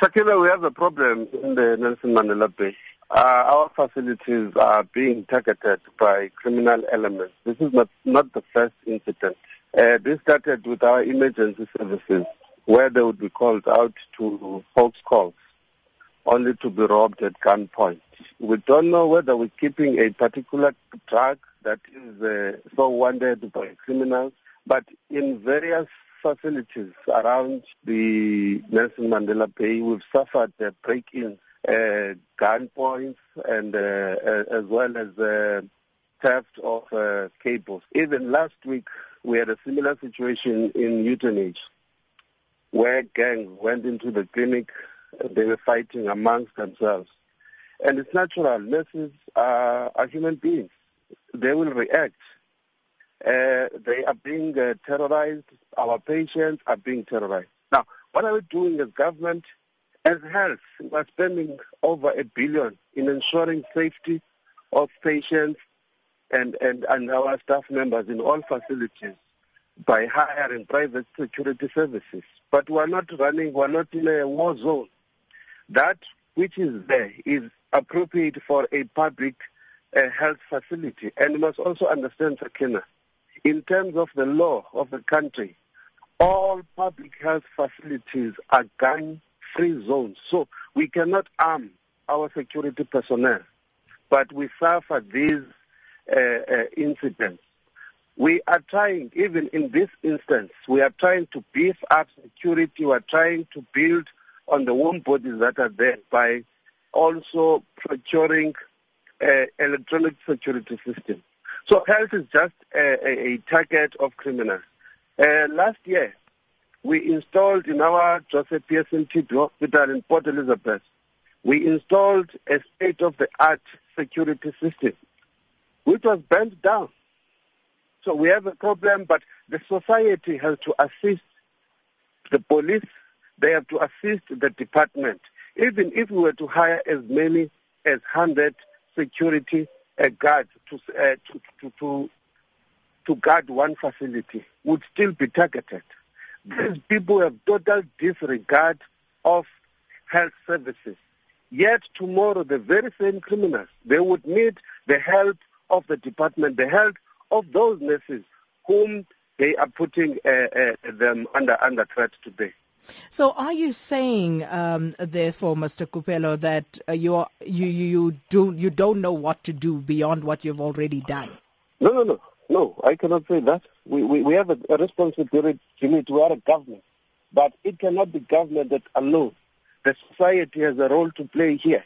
Sakina, we have a problem in the Nelson Mandela Bay. Uh, our facilities are being targeted by criminal elements. This is not, not the first incident. Uh, this started with our emergency services, where they would be called out to folks' calls, only to be robbed at gunpoint. We don't know whether we're keeping a particular drug that is uh, so wanted by criminals, but in various facilities around the Nelson Mandela Bay, we've suffered uh, break-ins, uh, gun points, and uh, as well as uh, theft of uh, cables. Even last week, we had a similar situation in Uitenhage, where gangs went into the clinic. They were fighting amongst themselves. And it's natural. Nurses are, are human beings. They will react. Uh, they are being uh, terrorized. Our patients are being terrorized. Now, what are we doing as government? As health, we are spending over a billion in ensuring safety of patients and, and, and our staff members in all facilities by hiring private security services. But we're not running, we're not in a war zone. That which is there is appropriate for a public uh, health facility. And you must also understand, Sakina, in terms of the law of the country, all public health facilities are gun-free zones. So we cannot arm our security personnel, but we suffer these uh, uh, incidents. We are trying, even in this instance, we are trying to beef up security. We are trying to build on the warm bodies that are there by also procuring uh, electronic security system. So health is just a, a, a target of criminals. Uh, last year, we installed in our Jose Pearson TB Hospital in Port Elizabeth, we installed a state-of-the-art security system, which was burnt down. So we have a problem, but the society has to assist the police. They have to assist the department. Even if we were to hire as many as 100 security uh, guards to, uh, to, to, to, to guard one facility, would still be targeted. These people have total disregard of health services. Yet tomorrow, the very same criminals, they would need the help of the department, the help of those nurses whom they are putting uh, uh, them under, under threat today. So, are you saying, um, therefore, Mr. Kupelo, that uh, you, are, you you do you don't know what to do beyond what you've already done? No, no, no, no. I cannot say that. We we, we have a, a responsibility. We are a government, but it cannot be government that alone. The society has a role to play here,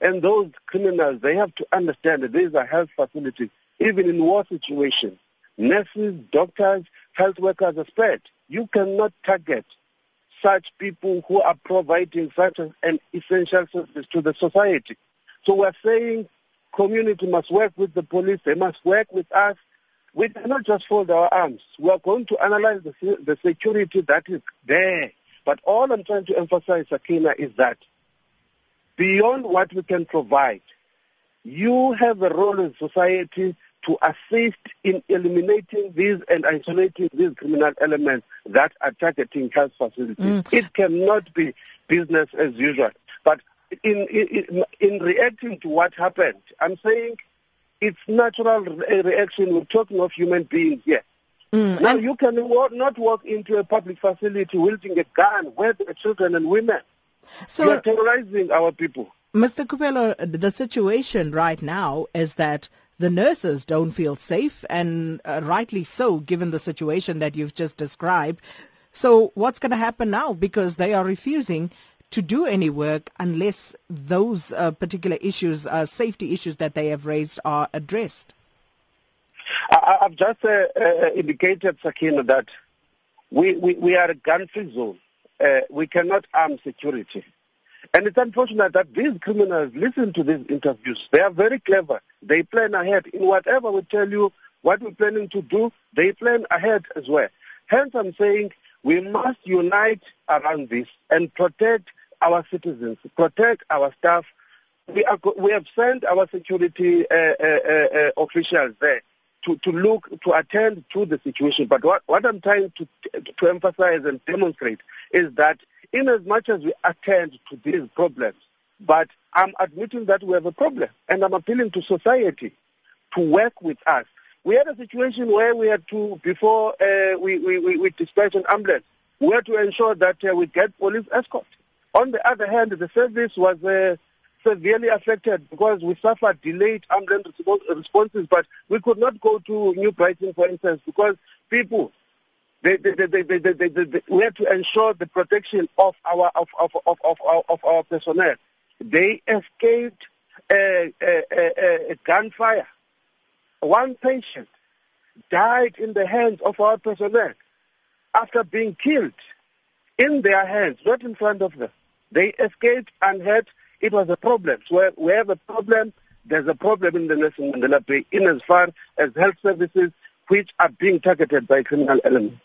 and those criminals they have to understand that these are health facilities. Even in war situations, nurses, doctors, health workers are spread. You cannot target such people who are providing such an essential service to the society. So we're saying community must work with the police, they must work with us. We cannot just fold our arms. We are going to analyze the, the security that is there. But all I'm trying to emphasize, Sakina, is that beyond what we can provide, you have a role in society to assist in eliminating these and isolating these criminal elements that are targeting health facilities. Mm. It cannot be business as usual. But in, in, in reacting to what happened, I'm saying it's natural reaction. We're talking of human beings here. Mm. Now, you can not walk into a public facility wielding a gun where there are children and women. So, you are terrorizing our people. Mr. Kupelo, the situation right now is that the nurses don't feel safe, and uh, rightly so, given the situation that you've just described. So, what's going to happen now? Because they are refusing to do any work unless those uh, particular issues, uh, safety issues that they have raised, are addressed. I, have just uh, uh, indicated, Sakina, that we, we, we are a gun-free zone. Uh, we cannot arm security. And it's unfortunate that these criminals listen to these interviews. They are very clever. They plan ahead. In whatever we tell you what we're planning to do, they plan ahead as well. Hence, I'm saying we must unite around this and protect our citizens, protect our staff. We, are, we have sent our security uh, uh, uh, uh, officials there to, to look, to attend to the situation. But what, what I'm trying to, to emphasize and demonstrate is that in as much as we attend to these problems, but I'm admitting that we have a problem, and I'm appealing to society to work with us. We had a situation where we had to, before uh, we, we, we, we dispatch an ambulance, we had to ensure that uh, we get police escort. On the other hand, the service was uh, severely affected because we suffered delayed ambulance responses, but we could not go to New Brighton, for instance, because people, they, they, they, we had to ensure the protection of our, of, of, of, of, of our personnel. They escaped a, a, a gunfire. One patient died in the hands of our personnel after being killed in their hands, not in front of them. They escaped unhurt. It was a problem. So we have a problem. There's a problem in the Nelson Mandela Bay in as far as health services which are being targeted by criminal elements.